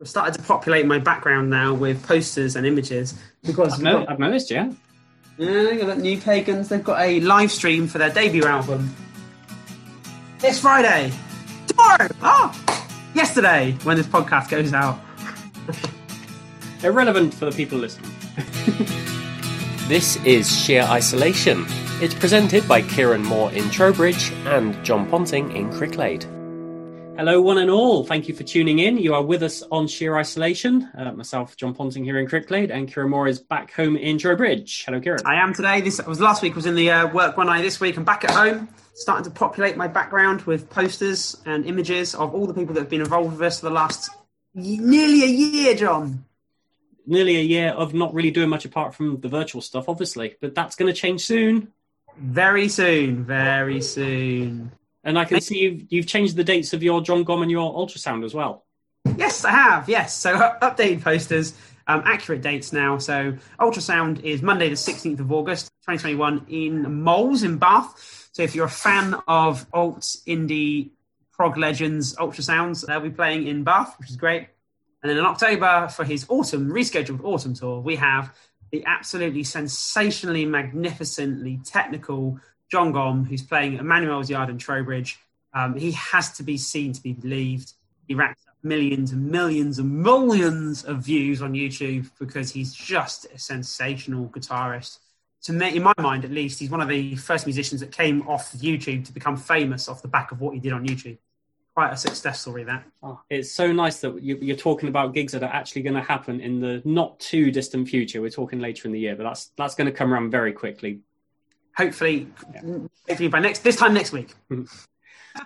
I've started to populate my background now with posters and images because I've, no, got- I've noticed, yeah. yeah, you got New Pagans. They've got a live stream for their debut album this Friday. Tomorrow. Oh, yesterday when this podcast goes out. Irrelevant for the people listening. This is Sheer Isolation. It's presented by Kieran Moore in Trowbridge and John Ponting in Cricklade. Hello, one and all. Thank you for tuning in. You are with us on Sheer Isolation. Uh, myself, John Ponting, here in Cricklade, and Kieran Moore is back home in Trowbridge. Hello, Kieran. I am today. This was last week. Was in the uh, work one eye. This week I'm back at home, starting to populate my background with posters and images of all the people that have been involved with us for the last nearly a year. John. Nearly a year of not really doing much apart from the virtual stuff, obviously, but that's going to change soon. Very soon. Very soon. And I can see you've, you've changed the dates of your Jon Gomm and your ultrasound as well. Yes, I have. Yes. So uh, updated posters, um, accurate dates now. So ultrasound is Monday the 16th of August, 2021 in Moles in Bath. So if you're a fan of alt indie prog legends ultrasounds, they'll be playing in Bath, which is great. And then in October for his autumn rescheduled autumn tour, we have the absolutely sensationally magnificently technical Jon Gomm, who's playing Emmanuel's Yard in Trowbridge. Um, he has to be seen to be believed. He racks up millions and millions and millions of views on YouTube because he's just a sensational guitarist. To me, in my mind, at least, he's one of the first musicians that came off YouTube to become famous off the back of what he did on YouTube. Quite a success story, that. Oh, it's so nice that you, you're talking about gigs that are actually going to happen in the not too distant future. We're talking later in the year, but that's that's going to come around very quickly. Hopefully, hopefully by next this time next week.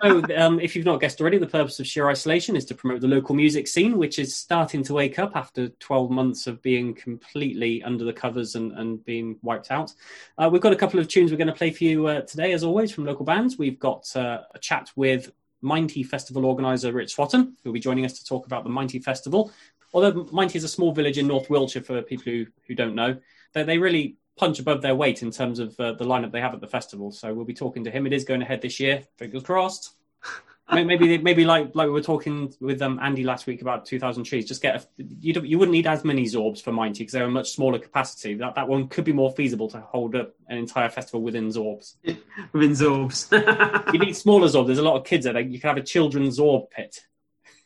So, um, if you've not guessed already, the purpose of Sheer Isolation is to promote the local music scene, which is starting to wake up after 12 months of being completely under the covers and, and being wiped out. Uh, we've got a couple of tunes we're going to play for you uh, today, as always, from local bands. We've got uh, a chat with Minety Festival organiser Rich Swatton, who'll be joining us to talk about the Minety Festival. Although Minety is a small village in North Wiltshire, for people who, who don't know, they, they really punch above their weight in terms of uh, the lineup they have at the festival. So we'll be talking to him. It is going ahead this year. Fingers crossed. Maybe maybe like like we were talking with um, Andy last week about 2,000 trees. Just get a, you don't, you wouldn't need as many Zorbs for Minety because they're a much smaller capacity. That that one could be more feasible to hold up an entire festival within Zorbs. Within Zorbs. You need smaller Zorbs. There's a lot of kids there. You can have a children's Zorb pit.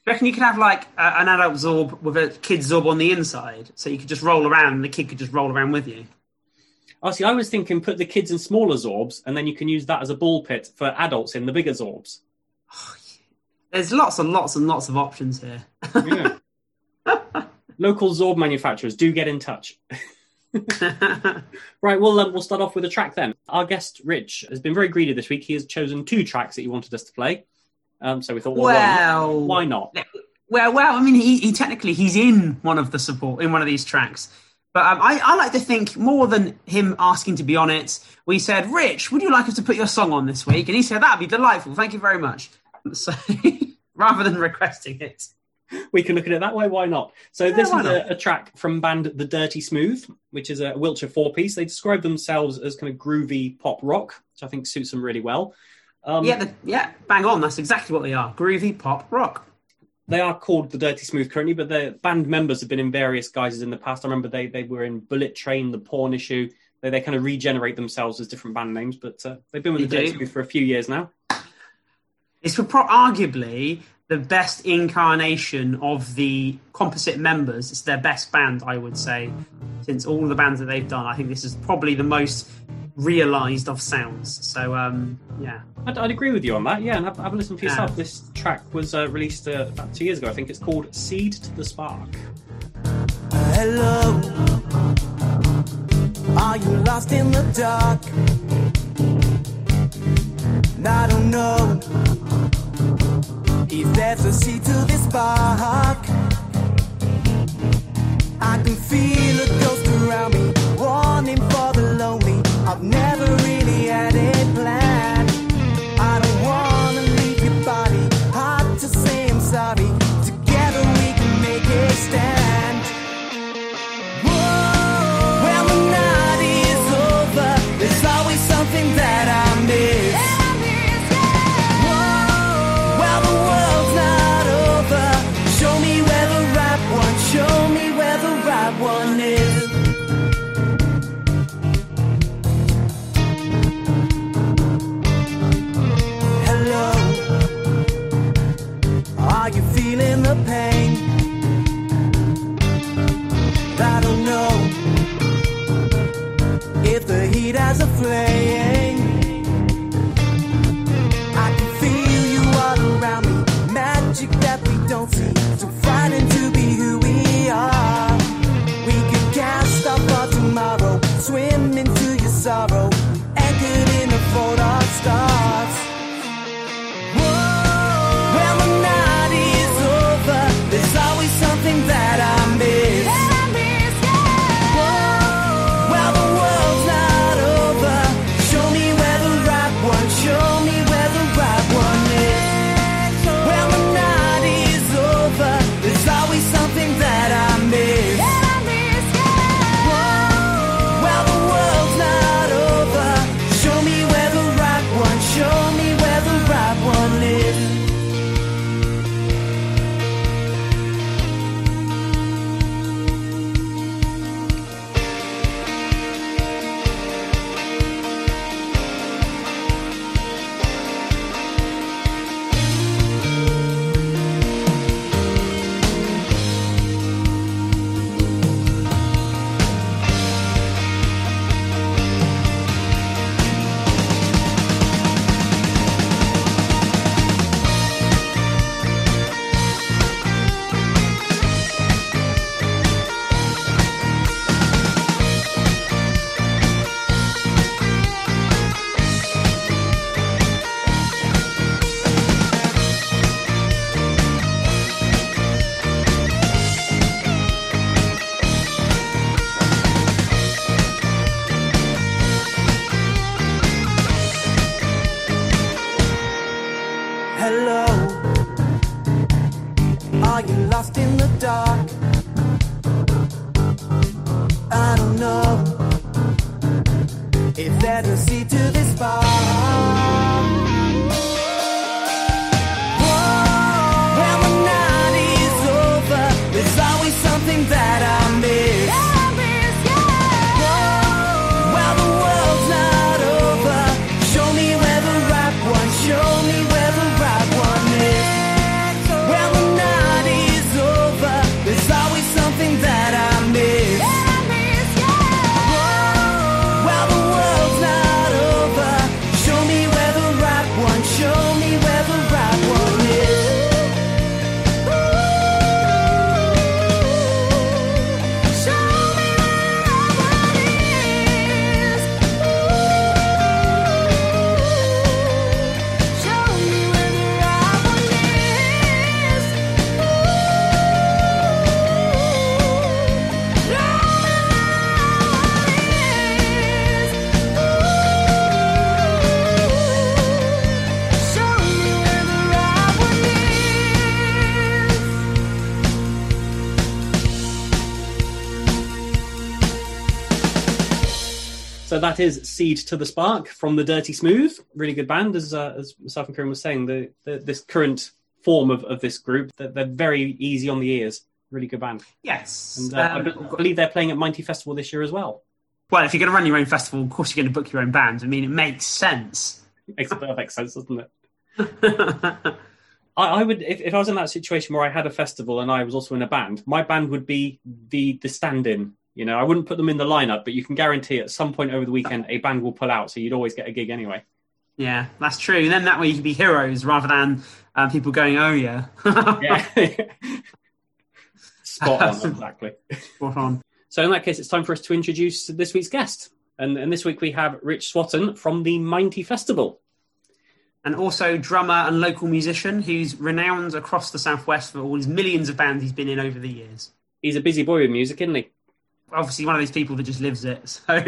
I reckon you could have like a, an adult Zorb with a kid's Zorb on the inside, so you could just roll around and the kid could just roll around with you. Oh, see, I was thinking put the kids in smaller Zorbs and then you can use that as a ball pit for adults in the bigger Zorbs. There's lots and lots and lots of options here. Yeah. Local Zorb manufacturers do get in touch. Right, well, um, we'll start off with a track then. Our guest, Rich, has been very greedy this week. He has chosen two tracks that he wanted us to play. Um, so we thought, well, well, why not? Why not? Well, well, I mean, he, he technically he's in one of the support in one of these tracks, but um, I, I like to think more than him asking to be on it. We said, Rich, would you like us to put your song on this week? And he said that'd be delightful. Thank you very much. So rather than requesting it, We can look at it that way. Why not? So this is a, a track from band The Dirty Smooth, which is a Wiltshire four-piece. They describe themselves as kind of groovy pop rock, which I think suits them really well. Um, yeah, the, yeah, bang on. That's exactly what they are: groovy pop rock. They are called the Dirty Smooth currently, but their band members have been in various guises in the past. I remember they they were in Bullet Train, The Porn Issue. They they kind of regenerate themselves as different band names, but uh, they've been with They the Dirty. Smooth for a few years now. It's for pro- arguably the best incarnation of the composite members. It's their best band, I would say, since all the bands that they've done. I think this is probably the most realised of sounds. So, um, yeah. I'd, I'd agree with you on that. Yeah, and have, have a listen for yourself. Ah. This track was uh, released uh, about two years ago. I think it's called "Seed to the Spark." Hello. Are you lost in the dark? I don't know if there's a seed to this spark. Lost in the dark. I don't know if there's a sea to this bar. That is Seed to the Spark from the Dirty Smooth. Really good band, as uh, as myself and Kieran was saying. The, the this current form of, of this group, they're, they're very easy on the ears. Really good band. Yes. And uh, I Um, be- believe they're playing at Minety Festival this year as well. well, if you're going to run your own festival, of course you're going to book your own band. I mean, it makes sense. Makes perfect sense, doesn't it? I, I would, if, if I was in that situation where I had a festival and I was also in a band, my band would be the the stand-in. You know, I wouldn't put them in the lineup, but you can guarantee at some point over the weekend a band will pull out, so you'd always get a gig anyway. yeah, that's true. And then that way you can be heroes rather than um, people going, oh, yeah. Yeah, spot on, exactly. Spot on. So in that case, it's time for us to introduce this week's guest, and, and this week we have Rich Swatton from the Minety Festival. and also drummer and local musician who's renowned across the southwest for all his millions of bands he's been in over the years. He's a busy boy with music, isn't he? Obviously, one of those people that just lives it. So,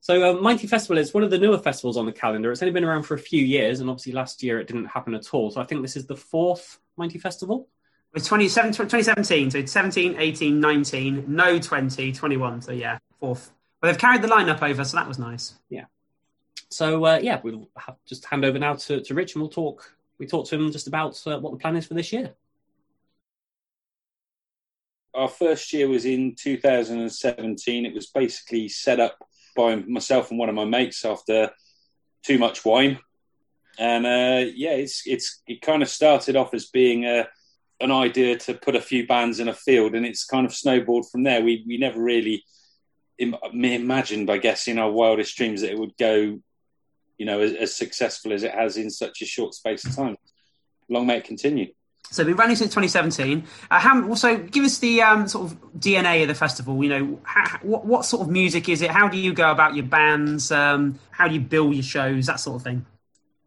So, uh, Minety Festival is one of the newer festivals on the calendar. It's only been around for a few years, and obviously last year it didn't happen at all. So, I think this is the fourth Minety Festival. it's 27 2017, so it's 17, 18, 19, no 20, 21. So, yeah, fourth. But they've carried the lineup over, so that was nice. Yeah. So, uh, yeah, we'll have just hand over now to, to Rich, and we'll talk. We talk to him just about uh, what the plan is for this year. Our first year was in 2017. It was basically set up by myself and one of my mates after too much wine, and uh, yeah, it's it's it kind of started off as being a an idea to put a few bands in a field, and it's kind of snowballed from there. We we never really Im- imagined, I guess, in our wildest dreams that it would go, you know, as, as successful as it has in such a short space of time. Long may it continue. So we've been running since 2017. Uh, how, also, give us the um, sort of DNA of the festival. You know, how, what, what sort of music is it? How do you go about your bands? Um, how do you bill your shows? That sort of thing.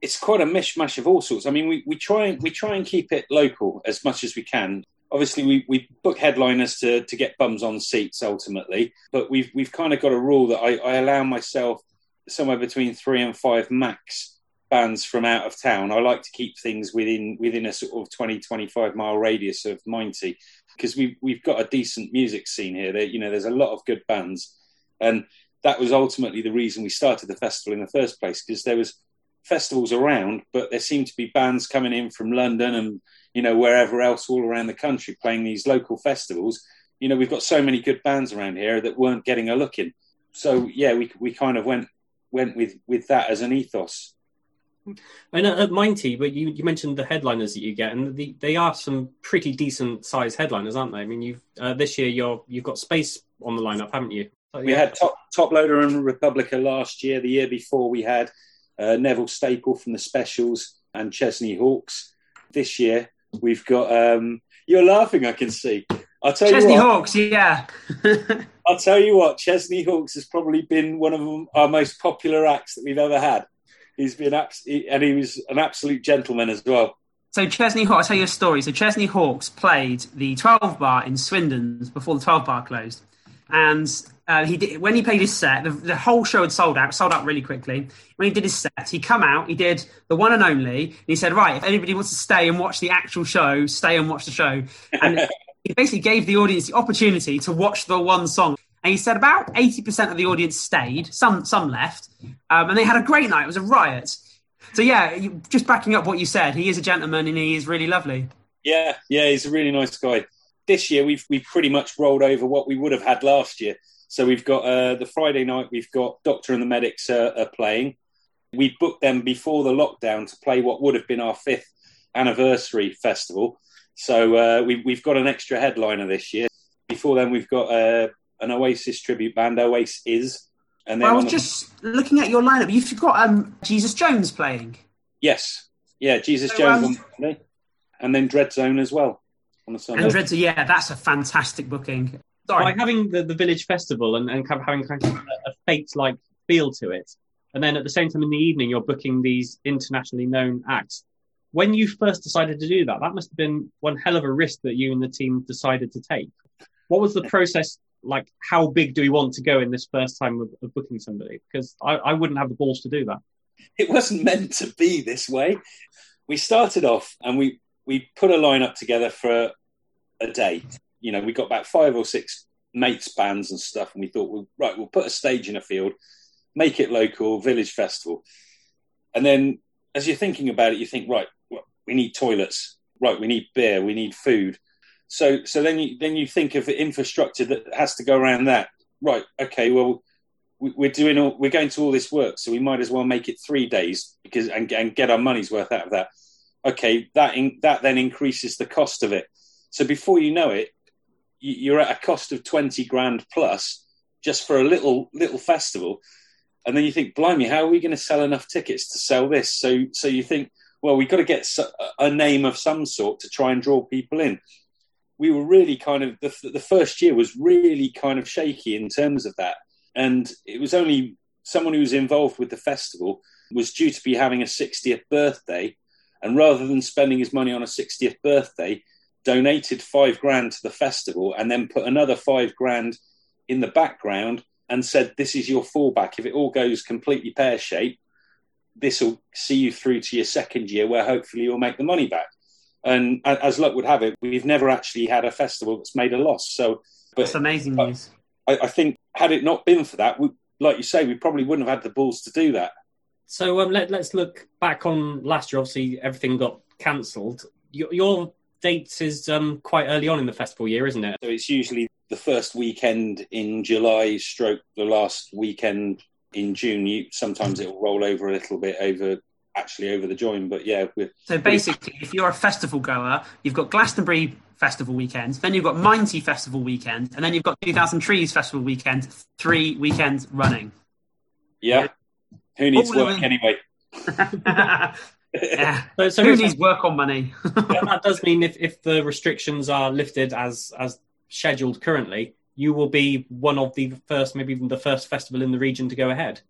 it's quite a mishmash of all sorts. I mean, we, we try and we try and keep it local as much as we can. Obviously, we, we book headliners to, to get bums on seats ultimately, but we've we've kind of got a rule that I, I allow myself somewhere between three and five max bands from out of town. I like to keep things within within a sort of 20, 25 mile radius of Minety because we we've got a decent music scene here. There, you know, there's a lot of good bands, and that was ultimately the reason we started the festival in the first place because there was festivals around, but there seemed to be bands coming in from London and you know wherever else all around the country playing these local festivals. You know, we've got so many good bands around here that weren't getting a look in. So yeah, we we kind of went went with with that as an ethos. I know at Minety, but you, you mentioned the headliners that you get, and the, they are some pretty decent sized headliners, aren't they? I mean, you've uh, this year you're you've got Space on the lineup, haven't you? We yeah. had top Toploader and Republica last year. The year before we had uh, Neville Staple from the Specials and Chesney Hawks. This year we've got. Um, you're laughing, I can see. I'll tell Chesney you what. Hawks, yeah. I'll tell you what. Chesney Hawks has probably been one of our most popular acts that we've ever had. He's been abs- and he was an absolute gentleman as well. So Chesney Hawks, I'll tell you a story. So Chesney Hawks played the 12 bar in Swindon's before the 12 bar closed. and uh, he did, when he played his set, the, the whole show had sold out, sold out really quickly. When he did his set, he come out, he did the one and only, and he said, "Right, if anybody wants to stay and watch the actual show, stay and watch the show." And he basically gave the audience the opportunity to watch the one song. And he said about eighty percent of the audience stayed, some some left, um, and they had a great night. It was a riot. So yeah, just backing up what you said, he is a gentleman and he is really lovely. Yeah, yeah, he's a really nice guy. This year we've we've pretty much rolled over what we would have had last year. So we've got uh, the Friday night. We've got Doctor and the Medics uh, are playing. We booked them before the lockdown to play what would have been our fifth anniversary festival. So uh, we, we've got an extra headliner this year. Before then, we've got uh, an Oasis tribute band, Oasis is. And then I was on the- just looking at your lineup. You've got um, Jesus Jones playing. yes, yeah, Jesus So, Jones um, on Sunday, and then Dreadzone as well on the Sunday. And Dreads, yeah, that's a fantastic booking. by having the, the village festival and, and kind of having kind of a, a fête like feel to it, and then at the same time in the evening you're booking these internationally known acts. When you first decided to do that, that must have been one hell of a risk that you and the team decided to take. What was the process like? How big do we want to go in this first time of, of booking somebody? Because I, I wouldn't have the balls to do that. it wasn't meant to be this way. We started off and we we put a lineup together for a day. You know, we got about five or six mates bands and stuff, and we thought, well, right, we'll put a stage in a field, make it local, village festival, and then as you're thinking about it, you think, right, we need toilets, right, we need beer, we need food. So so then you then you think of the infrastructure that has to go around that. Right, okay, well we- we're doing all, we're going to all this work, so we might as well make it three days because and, and get our money's worth out of that. Okay, that in, that then increases the cost of it. So before you know it, you- you're at a cost of twenty grand plus just for a little little festival, and then you think, blimey, how are we going to sell enough tickets to sell this? So so you think, well, we've got to get a name of some sort to try and draw people in. We were really kind of the, the first year was really kind of shaky in terms of that. And it was only someone who was involved with the festival was due to be having a 60th birthday. And rather than spending his money on a 60th birthday donated five grand to the festival and then put another five grand in the background and said this is your fallback. If it all goes completely pear-shaped this will see you through to your second year where hopefully you'll make the money back and as luck would have it we've never actually had a festival that's made a loss so but That's amazing news. I, I think had it not been for that, we, like you say, we probably wouldn't have had the balls to do that. So um, let, let's look back on last year. Obviously, everything got cancelled. Your, your date is um, quite early on in the festival year, isn't it? So it's usually the first weekend in July, stroke the last weekend in June. You, sometimes it will roll over a little bit over actually over the join, but yeah, we're, So basically, if you're a festival goer, you've got Glastonbury Festival weekend, then you've got Minety Festival weekend, and then you've got 2000 Trees Festival weekend, three weekends running. yeah. Who needs All work them. anyway? yeah. So, so Who here's- needs work on money? that does mean if, if the restrictions are lifted as as scheduled currently, you will be one of the first, maybe even the first festival in the region to go ahead.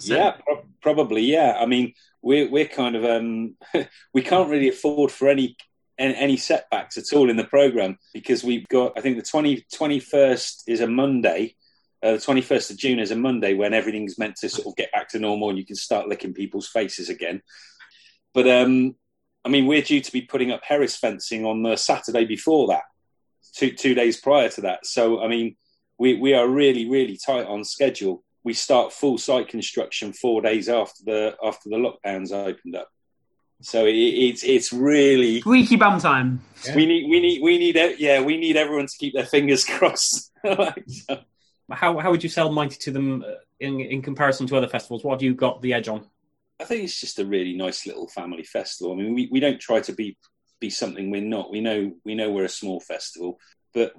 Yeah, pro- probably. Yeah, I mean, we're we're kind of um, we can't really afford for any any setbacks at all in the program because we've got. I think the 20, 21st is a Monday. Uh, the twenty first of June is a Monday when everything's meant to sort of get back to normal and you can start licking people's faces again. But um, I mean, we're due to be putting up Harris fencing on the Saturday before that, two two days prior to that. So I mean, we we are really really tight on schedule. We start full site construction four days after the after the lockdowns opened up. So it, it's it's really Squeaky bum time. we need we need we need yeah we need everyone to keep their fingers crossed. Like, so- How how would you sell Minety to them uh, in in comparison to other festivals? What have you got the edge on? I think it's just a really nice little family festival. I mean, we, we don't try to be be something we're not. We know we know we're a small festival, but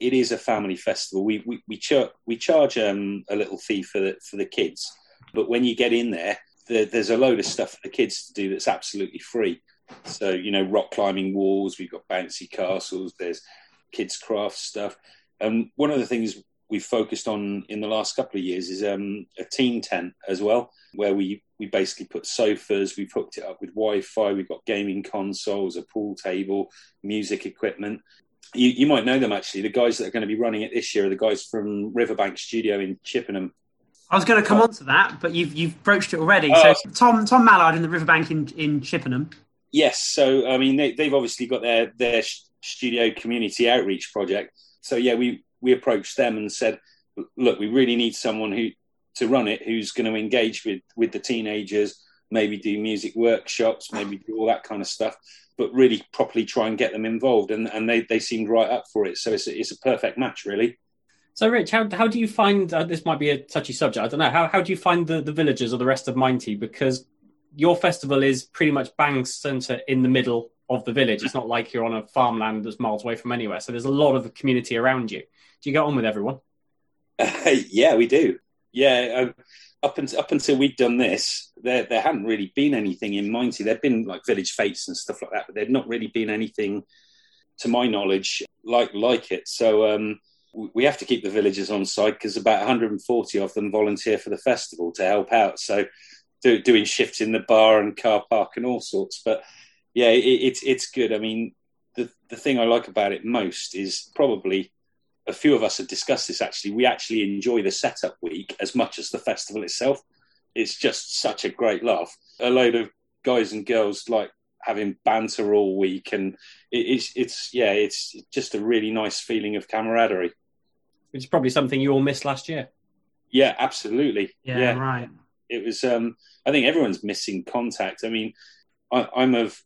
it is a family festival. We we we, we charge um, a little fee for the for the kids, but when you get in there, there, there's a load of stuff for the kids to do that's absolutely free. So you know, rock climbing walls. We've got bouncy castles. There's kids craft stuff, and one of the things we've focused on in the last couple of years is um, a teen tent as well, where we we basically put sofas, we've hooked it up with Wi-Fi, we've got gaming consoles, a pool table, music equipment, you, you might know them actually. The guys that are going to be running it this year are the guys from Riverbank Studio in Chippenham. I was going to come on to that, but you've you've broached it already. Oh. So uh, Tom Tom Mallard in the Riverbank in, in Chippenham. Yes, so I mean they, they've obviously got their their studio community outreach project. So yeah, we we approached them and said, look, we really need someone who to run it who's going to engage with with the teenagers, maybe do music workshops, maybe do all that kind of stuff, but really properly try and get them involved. And and they they seemed right up for it. So it's a, it's a perfect match, really. So, Rich, how, how do you find uh, this might be a touchy subject? I don't know. How, how do you find the, the villagers or the rest of Minety? Because your festival is pretty much bang centre in the middle of the village. It's not like you're on a farmland that's miles away from anywhere. So there's a lot of community around you. Do you get on with everyone? yeah, we do. Yeah, uh, up until up until we'd done this, there there hadn't really been anything in Minety. There'd been like village fêtes and stuff like that, but there'd not really been anything, to my knowledge, like like it. So um, we have to keep the villagers on side because about 140 of them volunteer for the festival to help out. So do, doing shifts in the bar and car park and all sorts. But yeah, it, it's it's good. I mean, the the thing I like about it most is probably a few of us have discussed this actually. We actually enjoy the setup week as much as the festival itself. It's just such a great laugh. A load of guys and girls like having banter all week, and it, it's it's yeah, it's just a really nice feeling of camaraderie. Which is probably something you all missed last year. Yeah, absolutely. Yeah, right. it was um i think everyone's missing contact i mean I, i'm of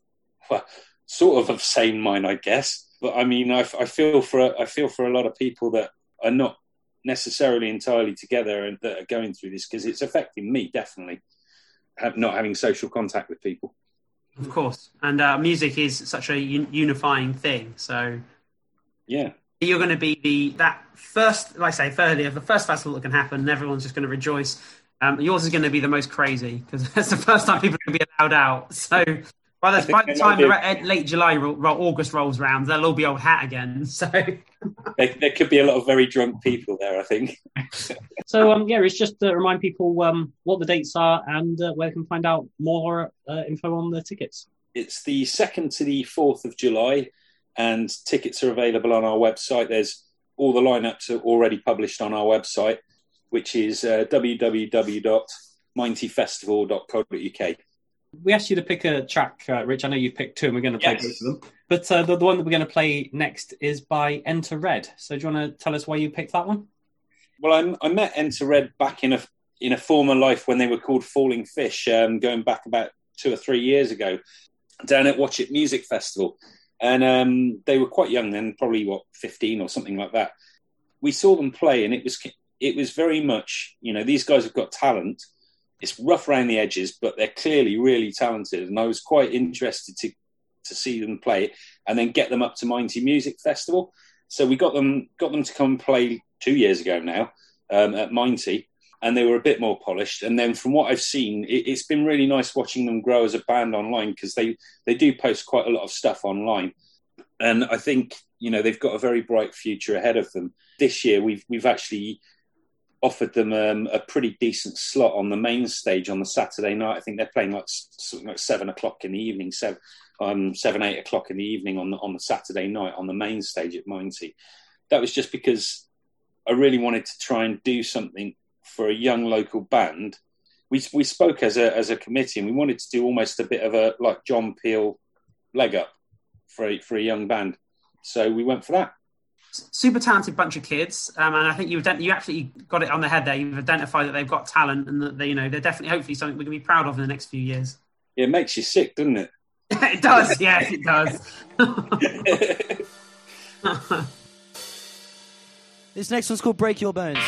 well, sort of of same mind i guess but i mean i, I feel for i feel for a lot of people that are not necessarily entirely together and that are going through this because it's affecting me definitely have, not having social contact with people Of course. And uh, music is such a un- unifying thing. So yeah you're going to be the that first, like I say, earlier, the first festival that can happen, and everyone's just going to rejoice. Um, yours is going to be the most crazy because that's the first time people are going to be allowed out. So by the, by the time might the late July, ro- ro- August rolls around, they'll all be old hat again. So there, there could be a lot of very drunk people there i think So, um, yeah, it's just to remind people um, what the dates are and uh, where they can find out more uh, info on the tickets. it's the 2nd to the 4th of July, and tickets are available on our website. There's all the lineups are already published on our website, which is uh, www.mintyfestival.co.uk. We asked you to pick a track, uh, Rich. I know you've picked two, and we're going to play both of them. But uh, the, the one that we're going to play next is by Enter Red. So, do you want to tell us why you picked that one? Well, I, I met Enter Red back in a in a former life when they were called Falling Fish, um, going back about two or three years ago, down at Watchet Music Festival, and um, they were quite young then, probably what fifteen or something like that. We saw them play, and it was it was very much you know these guys have got talent. It's rough around the edges, but they're clearly really talented, and I was quite interested to to see them play and then get them up to Minety Music Festival. So we got them got them to come play two years ago now um, at Minety, and they were a bit more polished. And then from what I've seen, it, it's been really nice watching them grow as a band online because they they do post quite a lot of stuff online, and I think you know they've got a very bright future ahead of them. This year we've we've actually offered them um, a pretty decent slot on the main stage on the Saturday night. I think they're playing like something like seven o'clock in the evening, seven um, seven eight o'clock in the evening on the on the Saturday night on the main stage at Minety. That was just because I really wanted to try and do something for a young local band. We we spoke as a as a committee and we wanted to do almost a bit of a like John Peel leg up for a, for a young band. So we went for that. Super talented bunch of kids, um, and I think you ident- you actually got it on the head there. You've identified that they've got talent, and that they, you know they're definitely hopefully something we're going to be proud of in the next few years. It makes you sick, doesn't it? it does, yes, it does. This next one's called Break Your Bones.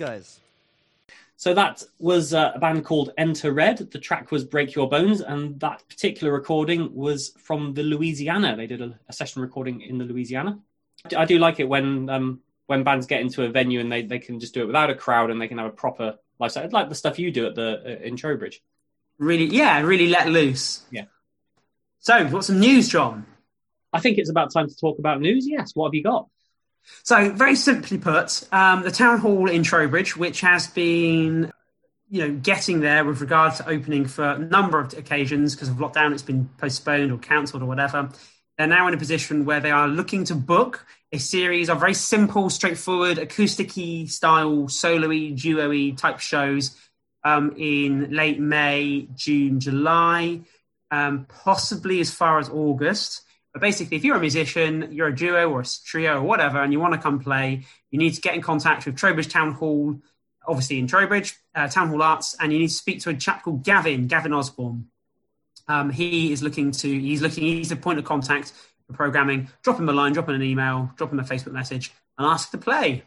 Guys. So that was uh, a band called Enter Red. The track was Break Your Bones, and that particular recording was from the Louisiana. They did a, a session recording in the Louisiana. I do like it when um, when bands get into a venue and they, they can just do it without a crowd and they can have a proper lifestyle. It's like the stuff you do at the uh, in Trowbridge. Really, yeah, really let loose. Yeah. So, what's some news, John? I think it's about time to talk about news. Yes, what have you got? So, very simply put, um, the town hall in Trowbridge, which has been, you know, getting there with regard to opening for a number of occasions because of lockdown, it's been postponed or cancelled or whatever. They're now in a position where they are looking to book a series of very simple, straightforward, acoustic-y style, solo-y, duo-y type shows um, in late May, June, July, um, possibly as far as August. But basically, if you're a musician, you're a duo or a trio or whatever, and you want to come play, you need to get in contact with Trowbridge Town Hall, obviously in Trowbridge, uh, Town Hall Arts, and you need to speak to a chap called Gavin, Gavin Osborne. Um, he is looking to, he's looking, he's the point of contact for programming. Drop him a line, drop him an email, drop him a Facebook message, and ask to play.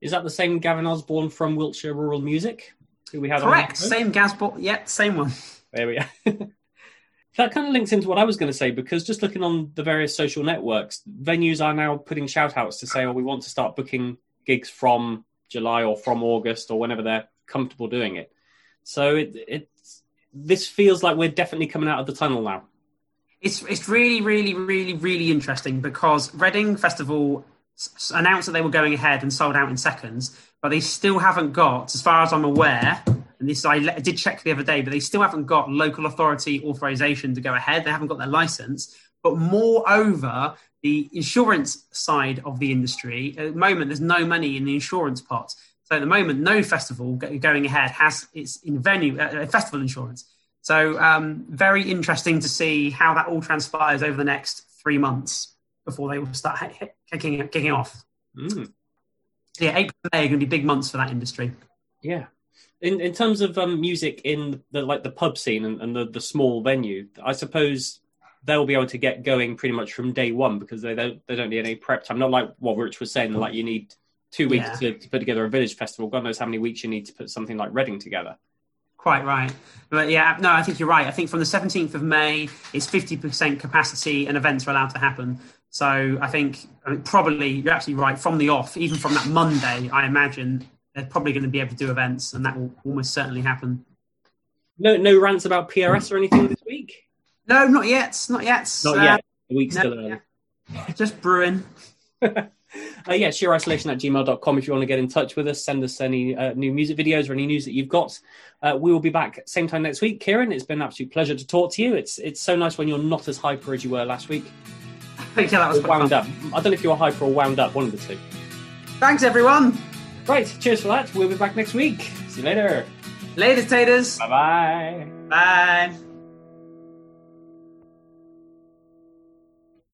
Is that the same Gavin Osborne from Wiltshire Rural Music? Who we had Correct. On the? Same Gasbot. Yeah, same one. There we are. that kind of links into what I was going to say because just looking on the various social networks, venues are now putting shout outs to say, oh, we want to start booking gigs from July or from August or whenever they're comfortable doing it. So it, it's this feels like we're definitely coming out of the tunnel now. It's it's really really really really interesting because Reading Festival announced that they were going ahead and sold out in seconds, but they still haven't got, as far as I'm aware, and this I le- did check the other day, but they still haven't got local authority authorization to go ahead. They haven't got their license. But moreover, the insurance side of the industry at the moment, there's no money in the insurance pot. So at the moment, no festival go- going ahead has its in venue uh, uh, festival insurance. So um, very interesting to see how that all transpires over the next three months before they will start kicking kicking off. Mm. Yeah, April and May are going to be big months for that industry. Yeah. In in terms of um, music in the like the pub scene and, and the, the small venue, I suppose they'll be able to get going pretty much from day one because they don't they don't need any prep time. Not like what Rich was saying, like you need two weeks Yeah. to, to put together a village festival. God knows how many weeks you need to put something like Reading together. Quite right. But yeah, no, I think you're right. I think from the 17th of May, it's 50% capacity and events are allowed to happen. So I think, I mean, probably you're absolutely right. From the off, even from that Monday, I imagine they're probably going to be able to do events, and that will almost certainly happen. No no rants about PRS or anything this week. No, not yet. Not yet. Not Uh, yet. The week's no, still early. Just brewing. Uh, yeah, sheerisolation at gmail.com if you want to get in touch with us. Send us any uh, new music videos or any news that you've got. Uh, we will be back same time next week. Kieran, it's been an absolute pleasure to talk to you. It's it's so nice when you're not as hyper as you were last week. yeah, that was wound fun. up. I don't know if you were hyper or wound up, one of the two. Thanks, everyone. Right, cheers for that. We'll be back next week. See you later. Later, taters. Bye bye. Bye.